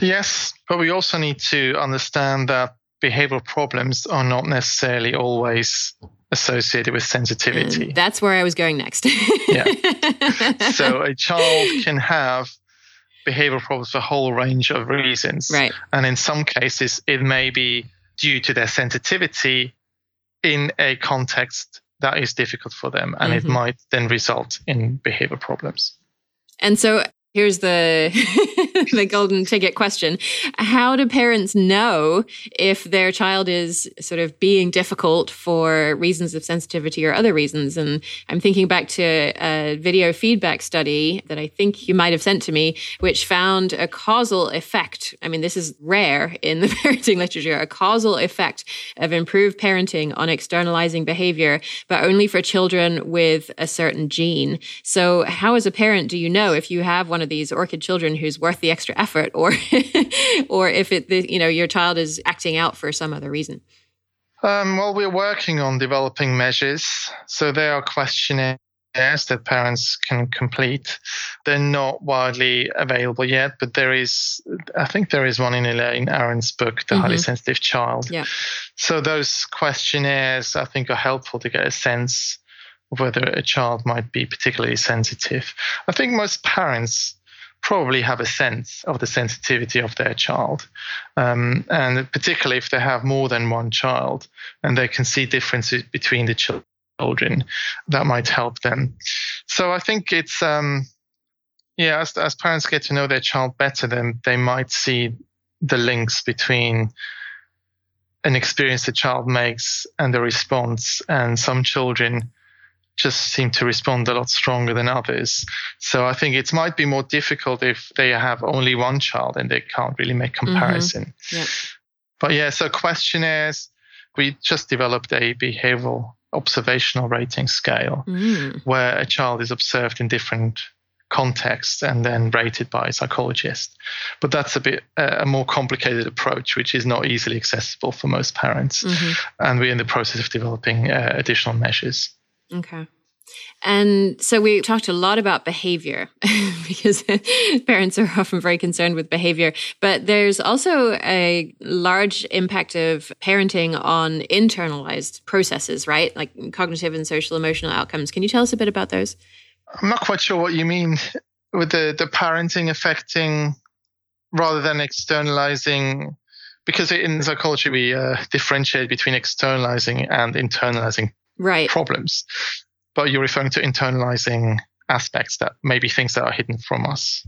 Yes, but we also need to understand that behavioral problems are not necessarily always associated with sensitivity. And that's where I was going next. yeah. So a child can have behavioral problems for a whole range of reasons. Right. And in some cases, it may be due to their sensitivity in a context that is difficult for them. And mm-hmm. it might then result in behavioral problems. And so here's the the golden ticket question. How do parents know if their child is sort of being difficult for reasons of sensitivity or other reasons? And i'm thinking back to a video feedback study that i think you might have sent to me which found a causal effect. I mean this is rare in the parenting literature a causal effect of improved parenting on externalizing behavior but only for children with a certain gene. So how as a parent do you know if you have one of these orchid children who's worth the extra effort or or if it the, you know your child is acting out for some other reason um, well we're working on developing measures so there are questionnaires that parents can complete. They're not widely available yet, but there is, I think there is one in Elaine Aron's book, The mm-hmm. Highly Sensitive Child. Yeah. So those questionnaires, I think, are helpful to get a sense of whether a child might be particularly sensitive. I think most parents probably have a sense of the sensitivity of their child. Um, and particularly if they have more than one child and they can see differences between the children, that might help them. So I think it's, um, yeah, as, as parents get to know their child better, then they might see the links between an experience the child makes and the response. And some children just seem to respond a lot stronger than others. So I think it might be more difficult if they have only one child and they can't really make mm-hmm. comparison. Mm-hmm. But yeah, so questionnaires, we just developed a behavioral observational rating scale mm. where a child is observed in different contexts and then rated by a psychologist. But that's a bit uh, a more complicated approach, which is not easily accessible for most parents. Mm-hmm. And we're in the process of developing uh, additional measures. Okay. And so we talked a lot about behavior because parents are often very concerned with behavior. But there's also a large impact of parenting on internalized processes, right? Like cognitive and social emotional outcomes. Can you tell us a bit about those? I'm not quite sure what you mean with the, the parenting affecting rather than externalizing because in psychology we uh, differentiate between externalizing and internalizing right. problems. But you're referring to internalizing aspects that maybe things that are hidden from us.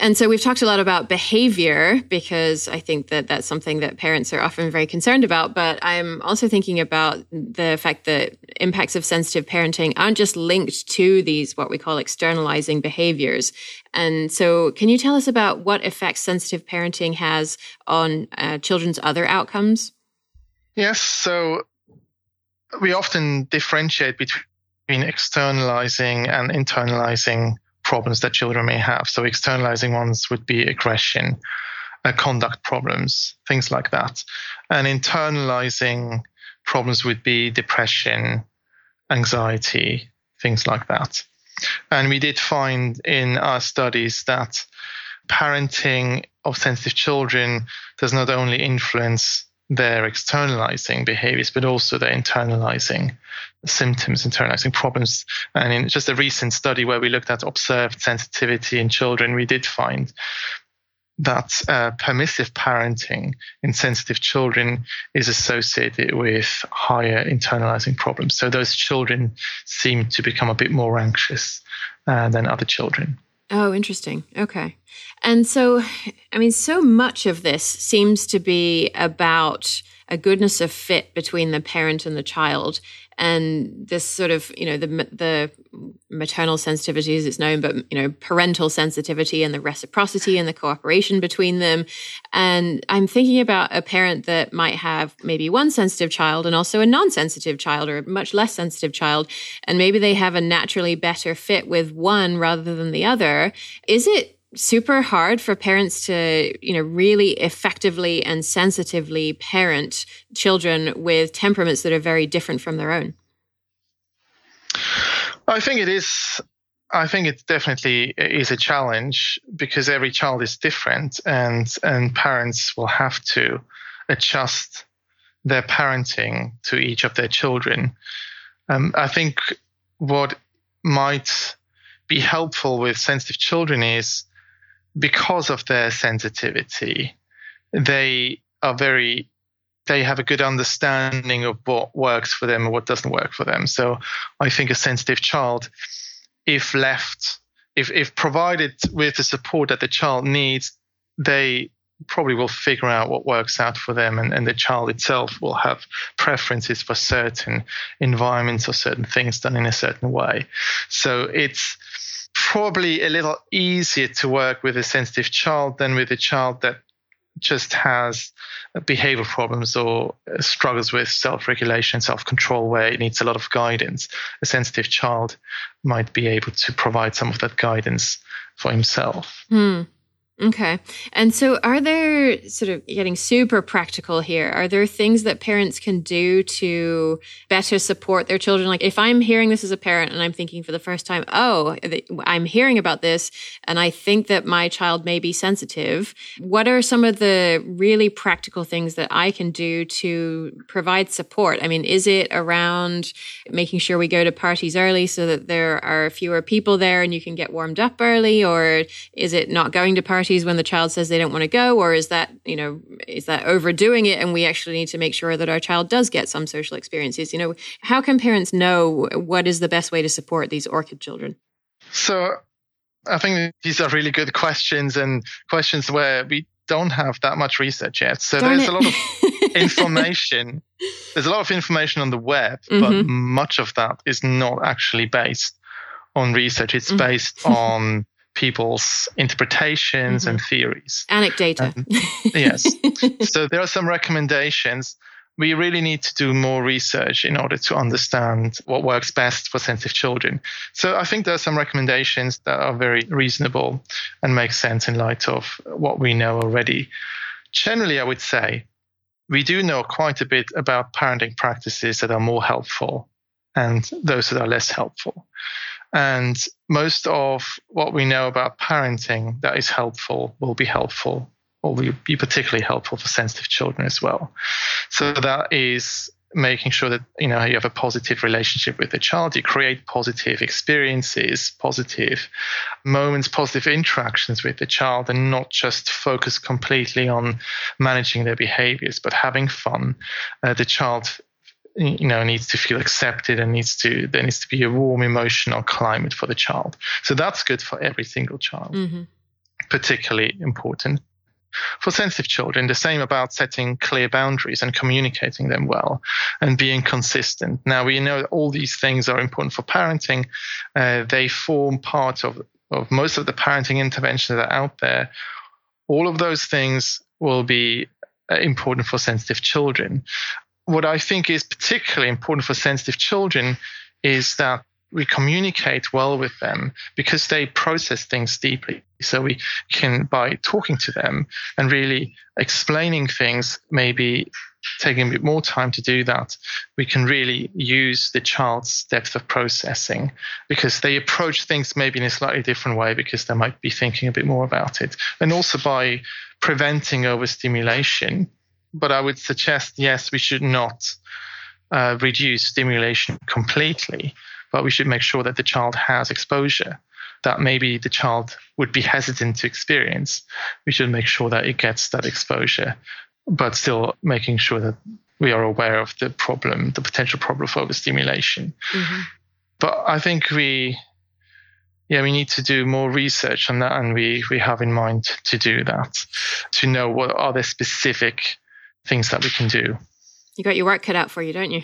And so we've talked a lot about behavior because I think that that's something that parents are often very concerned about. But I'm also thinking about the fact that impacts of sensitive parenting aren't just linked to these, what we call externalizing behaviors. And so can you tell us about what effects sensitive parenting has on uh, children's other outcomes? Yes. So we often differentiate between externalizing and internalizing problems that children may have. So, externalizing ones would be aggression, uh, conduct problems, things like that. And internalizing problems would be depression, anxiety, things like that. And we did find in our studies that parenting of sensitive children does not only influence they're externalizing behaviors, but also they're internalizing symptoms, internalizing problems. And in just a recent study where we looked at observed sensitivity in children, we did find that uh, permissive parenting in sensitive children is associated with higher internalizing problems. So those children seem to become a bit more anxious uh, than other children. Oh, interesting. Okay. And so, I mean, so much of this seems to be about a goodness of fit between the parent and the child. And this sort of you know the the maternal sensitivity as it's known but you know parental sensitivity and the reciprocity and the cooperation between them. And i'm thinking about a parent that might have maybe one sensitive child and also a non-sensitive child or a much less sensitive child. And maybe they have a naturally better fit with one rather than the other. Is it super hard for parents to, you know, really effectively and sensitively parent children with temperaments that are very different from their own? I think it is I think it definitely is a challenge because every child is different, and and parents will have to adjust their parenting to each of their children. Um, I think what might be helpful with sensitive children is because of their sensitivity, they are very they have a good understanding of what works for them and what doesn't work for them. So I think a sensitive child, if left, if if provided with the support that the child needs, they probably will figure out what works out for them and, and the child itself will have preferences for certain environments or certain things done in a certain way. So it's probably a little easier to work with a sensitive child than with a child that just has behavioral problems or struggles with self-regulation, self-control, where it needs a lot of guidance. A sensitive child might be able to provide some of that guidance for himself. Hmm. Okay. And so, are there sort of getting super practical here? Are there things that parents can do to better support their children? Like, if I'm hearing this as a parent and I'm thinking for the first time, oh, I'm hearing about this and I think that my child may be sensitive, what are some of the really practical things that I can do to provide support? I mean, is it around making sure we go to parties early so that there are fewer people there and you can get warmed up early? Or is it not going to parties? Parties when the child says they don't want to go or is that you know is that overdoing it and we actually need to make sure that our child does get some social experiences you know how can parents know what is the best way to support these orchid children so i think these are really good questions and questions where we don't have that much research yet so Darn there's it. a lot of information there's a lot of information on the web mm-hmm. but much of that is not actually based on research it's mm-hmm. based on people's interpretations mm-hmm. and theories. Anecdata. Um, yes. so there are some recommendations. We really need to do more research in order to understand what works best for sensitive children. So I think there are some recommendations that are very reasonable and make sense in light of what we know already. Generally, I would say we do know quite a bit about parenting practices that are more helpful and those that are less helpful. And most of what we know about parenting that is helpful will be helpful or will be particularly helpful for sensitive children as well. So that is making sure that you know you have a positive relationship with the child you create positive experiences positive moments positive interactions with the child and not just focus completely on managing their behaviors but having fun uh, the child you know needs to feel accepted and needs to there needs to be a warm emotional climate for the child. So that's good for every single child. Mm-hmm. particularly important. For sensitive children the same about setting clear boundaries and communicating them well and being consistent. Now we know that all these things are important for parenting. Uh, they form part of of most of the parenting interventions that are out there. All of those things will be uh, important for sensitive children what I think is particularly important for sensitive children is that we communicate well with them because they process things deeply. So we can, by talking to them and really explaining things, maybe taking a bit more time to do that, we can really use the child's depth of processing because they approach things maybe in a slightly different way because they might be thinking a bit more about it. And also by preventing overstimulation but I would suggest yes, we should not uh, reduce stimulation completely, but we should make sure that the child has exposure that maybe the child would be hesitant to experience. We should make sure that it gets that exposure, but still making sure that we are aware of the problem, the potential problem of overstimulation. Mm-hmm. But I think we yeah, we need to do more research on that, and we we have in mind to do that to know what are the specific things that we can do. You got your work cut out for you, don't you?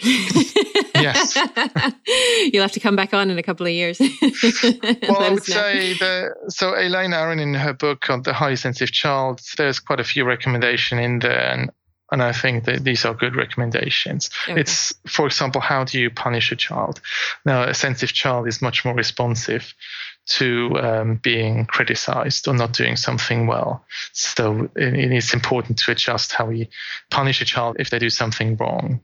yes. You'll have to come back on in a couple of years. well, I would say that so Elaine Aron in her book on the highly sensitive child, there's quite a few recommendations in there, and and I think that these are good recommendations. Okay. It's, for example, how do you punish a child? Now, a sensitive child is much more responsive to um, being criticized or not doing something well. So it is important to adjust how we punish a child if they do something wrong.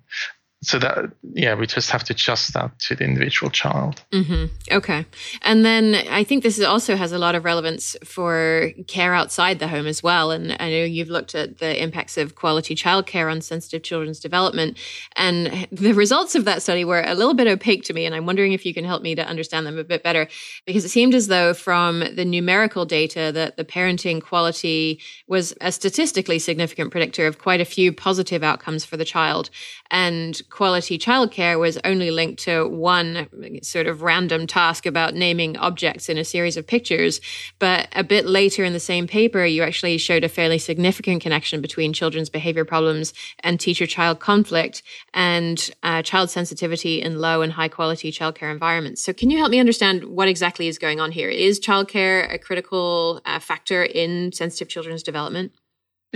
So that yeah we just have to adjust that to the individual child. Mm-hmm. okay. And then i think this also has a lot of relevance for care outside the home as well. And i know you've looked at the impacts of quality childcare on sensitive children's development. And the results of that study were a little bit opaque to me. And i'm wondering if you can help me to understand them a bit better. Because it seemed as though from the numerical data that the parenting quality was a statistically significant predictor of quite a few positive outcomes for the child. And quality childcare was only linked to one sort of random task about naming objects in a series of pictures. But a bit later in the same paper, you actually showed a fairly significant connection between children's behavior problems and teacher child conflict and uh, child sensitivity in low and high quality childcare environments. So, can you help me understand what exactly is going on here? Is childcare a critical uh, factor in sensitive children's development?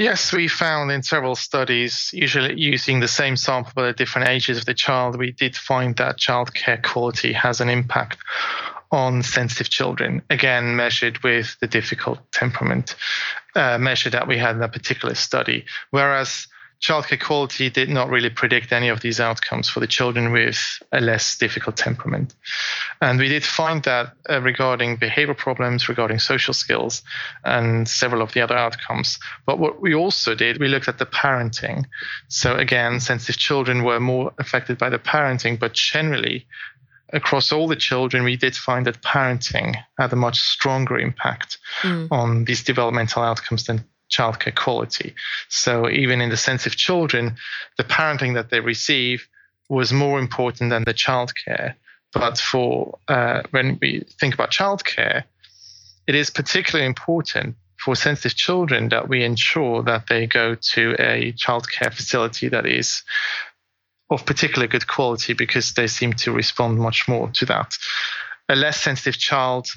Yes, we found in several studies, usually using the same sample but at different ages of the child, we did find that childcare quality has an impact on sensitive children, again, measured with the difficult temperament uh, measure that we had in a particular study. Whereas childcare quality did not really predict any of these outcomes for the children with a less difficult temperament. And we did find that uh, regarding behavioral problems, regarding social skills, and several of the other outcomes. But what we also did, we looked at the parenting. So again, sensitive children were more affected by the parenting, but generally, across all the children, we did find that parenting had a much stronger impact mm. on these developmental outcomes than childcare quality. So even in the sensitive children, the parenting that they receive was more important than the childcare. But for uh, when we think about childcare, it is particularly important for sensitive children that we ensure that they go to a childcare facility that is of particularly good quality because they seem to respond much more to that. A less sensitive child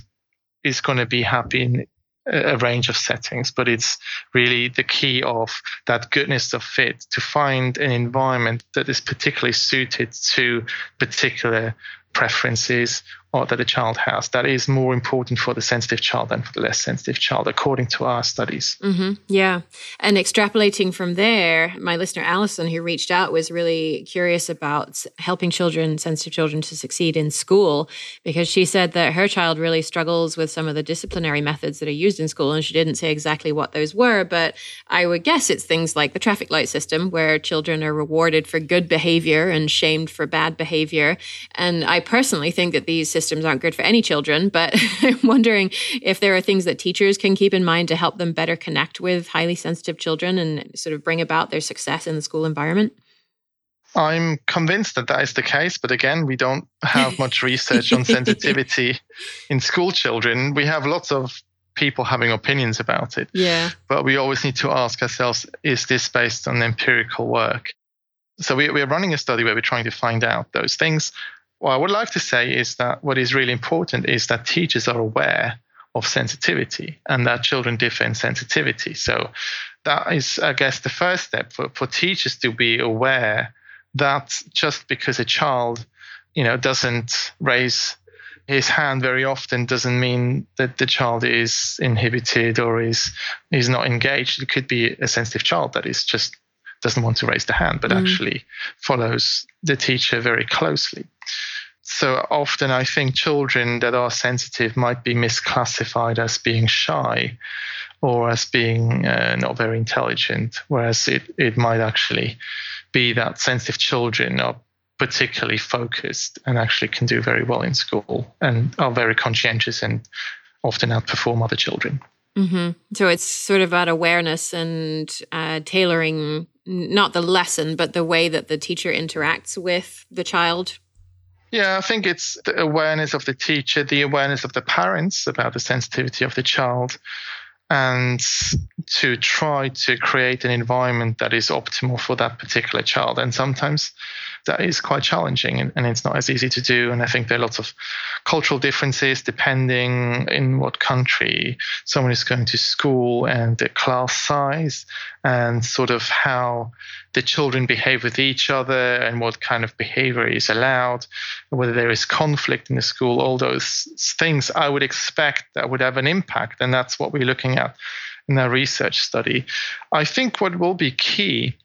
is going to be happy in a range of settings, but it's really the key of that goodness of fit to find an environment that is particularly suited to particular preferences or that a child has. That is more important for the sensitive child than for the less sensitive child, according to our studies. Mm-hmm. Yeah. And extrapolating from there, my listener, Allison, who reached out, was really curious about helping children, sensitive children, to succeed in school because she said that her child really struggles with some of the disciplinary methods that are used in school. And she didn't say exactly what those were, but I would guess it's things like the traffic light system, where children are rewarded for good behavior and shamed for bad behavior. And I personally think that these systems aren't good for any children, but I'm wondering if there are things that teachers can keep in mind to help them better connect with highly sensitive children and sort of bring about their success in the school environment. I'm convinced that that is the case, but again, we don't have much research on sensitivity in school children. We have lots of people having opinions about it. Yeah. But we always need to ask ourselves is this based on empirical work? So we, we're running a study where we're trying to find out those things what I would like to say is that what is really important is that teachers are aware of sensitivity and that children differ in sensitivity. So that is, I guess, the first step for, for teachers to be aware that just because a child, you know, doesn't raise his hand very often doesn't mean that the child is inhibited or is is not engaged. It could be a sensitive child that is just doesn't want to raise the hand, but mm. actually follows the teacher very closely so often I think children that are sensitive might be misclassified as being shy or as being uh, not very intelligent, whereas it, it might actually be that sensitive children are particularly focused and actually can do very well in school and are very conscientious and often outperform other children. Mm-hmm. So it's sort of about awareness and uh, tailoring not the lesson, but the way that the teacher interacts with the child yeah, I think it's the awareness of the teacher, the awareness of the parents about the sensitivity of the child, and to try to create an environment that is optimal for that particular child. And sometimes that is quite challenging and, and, it's not as easy to do. And I think there are lots of cultural differences depending in what country someone is going to school and the class size and sort of how the children behave with each other and what kind of behavior is allowed, whether there is conflict in the school, all those things I would expect that would have an impact. And that's what we're looking at in our research study. I think what will be key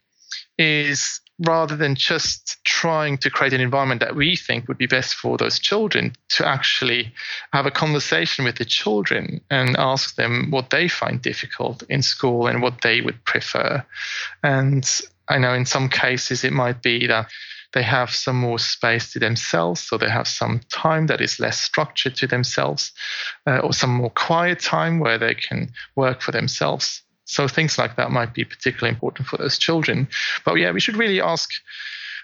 is rather than just trying to create an environment that we think would be best for those children, to actually have a conversation with the children and ask them what they find difficult in school and what they would prefer. And I know in some cases it might be that they have some more space to themselves, so they have some time that is less structured to themselves, uh, or some more quiet time where they can work for themselves. So things like that might be particularly important for those children. But yeah, we should really ask,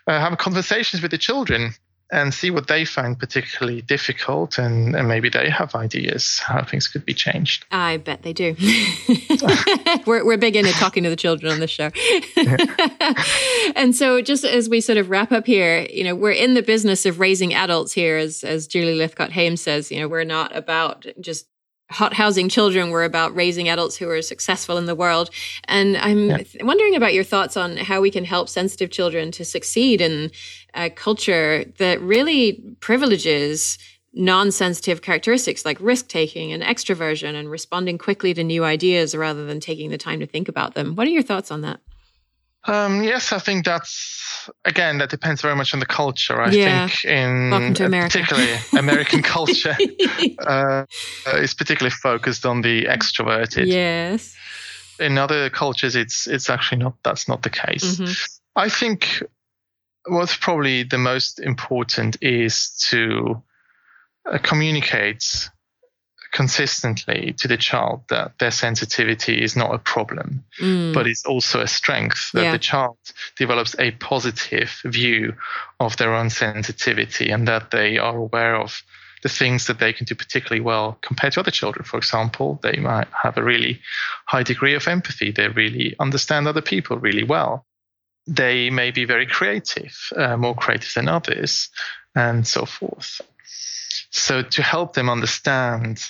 uh, have conversations with the children and see what they find particularly difficult and, and, maybe they have ideas how things could be changed. I bet they do. We're, we're big into talking to the children on this show. And so just as we sort of wrap up here you know we're in the business of raising adults here as as julie lythcott haims says you know we're not about just hot housing children were about raising adults who are successful in the world. And I'm yeah. wondering about your thoughts on how we can help sensitive children to succeed in a culture that really privileges non-sensitive characteristics like risk taking and extroversion and responding quickly to new ideas rather than taking the time to think about them. What are your thoughts on that? Um, yes, I think that's again that depends very much on the culture. I yeah. think in particularly American culture uh, is particularly focused on the extroverted. Yes. In other cultures, it's it's actually not. That's not the case. Mm-hmm. I think what's probably the most important is to uh, communicate consistently to the child that their sensitivity is not a problem, mm. but it's also a strength that yeah. the child develops a positive view of their own sensitivity and that they are aware of the things that they can do particularly well compared to other children. For example, they might have a really high degree of empathy. They really understand other people really well. They may be very creative, uh, more creative than others, and so forth. So, to help them understand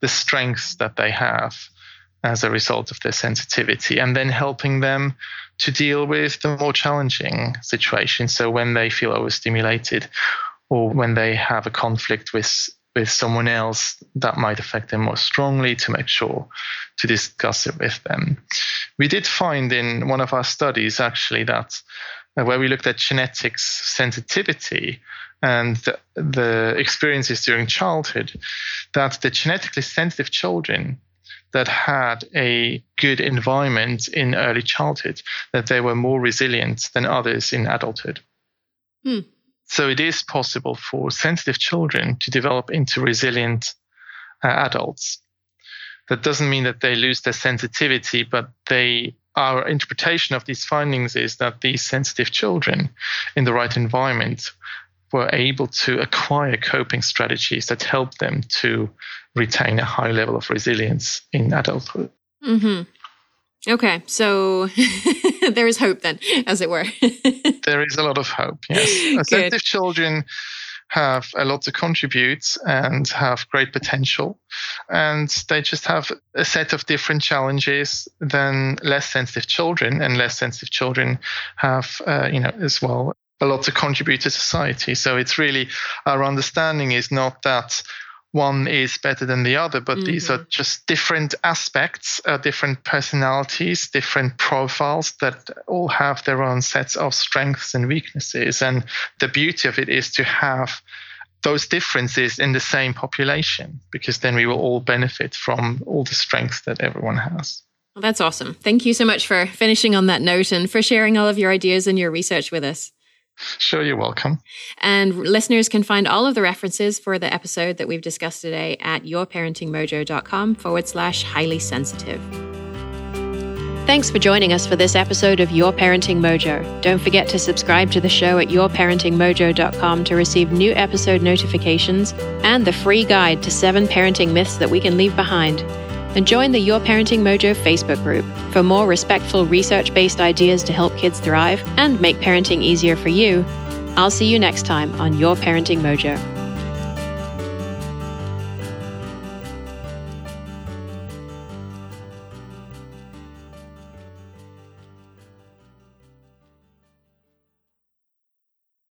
the strengths that they have as a result of their sensitivity and then helping them to deal with the more challenging situations. So when they feel overstimulated or when they have a conflict with with someone else that might affect them more strongly to make sure to discuss it with them. We did find in one of our studies actually that where we looked at genetics sensitivity, and the, the experiences during childhood that the genetically sensitive children that had a good environment in early childhood that they were more resilient than others in adulthood hmm. so it is possible for sensitive children to develop into resilient uh, adults that doesn't mean that they lose their sensitivity but they our interpretation of these findings is that these sensitive children in the right environment were able to acquire coping strategies that help them to retain a high level of resilience in adulthood. Mm-hmm. Okay, so there is hope then, as it were. there is a lot of hope, yes. Sensitive children have a lot to contribute and have great potential. And they just have a set of different challenges than less sensitive children. And less sensitive children have, uh, you know, as well a lot to contribute to society. So it's really our understanding is not that one is better than the other, but mm-hmm. these are just different aspects, uh, different personalities, different profiles that all have their own sets of strengths and weaknesses. And the beauty of it is to have those differences in the same population, because then we will all benefit from all the strengths that everyone has. Well, that's awesome. Thank you so much for finishing on that note and for sharing all of your ideas and your research with us. Sure, you're welcome. And listeners can find all of the references for the episode that we've discussed today at yourparentingmojo.com forward slash highly sensitive. Thanks for joining us for this episode of Your Parenting Mojo. Don't forget to subscribe to the show at yourparentingmojo.com to receive new episode notifications and the free guide to seven parenting myths that we can leave behind and join the Your Parenting Mojo Facebook group for more respectful research based ideas to help kids thrive and make parenting easier for you. I'll see you next time on Your Parenting Mojo.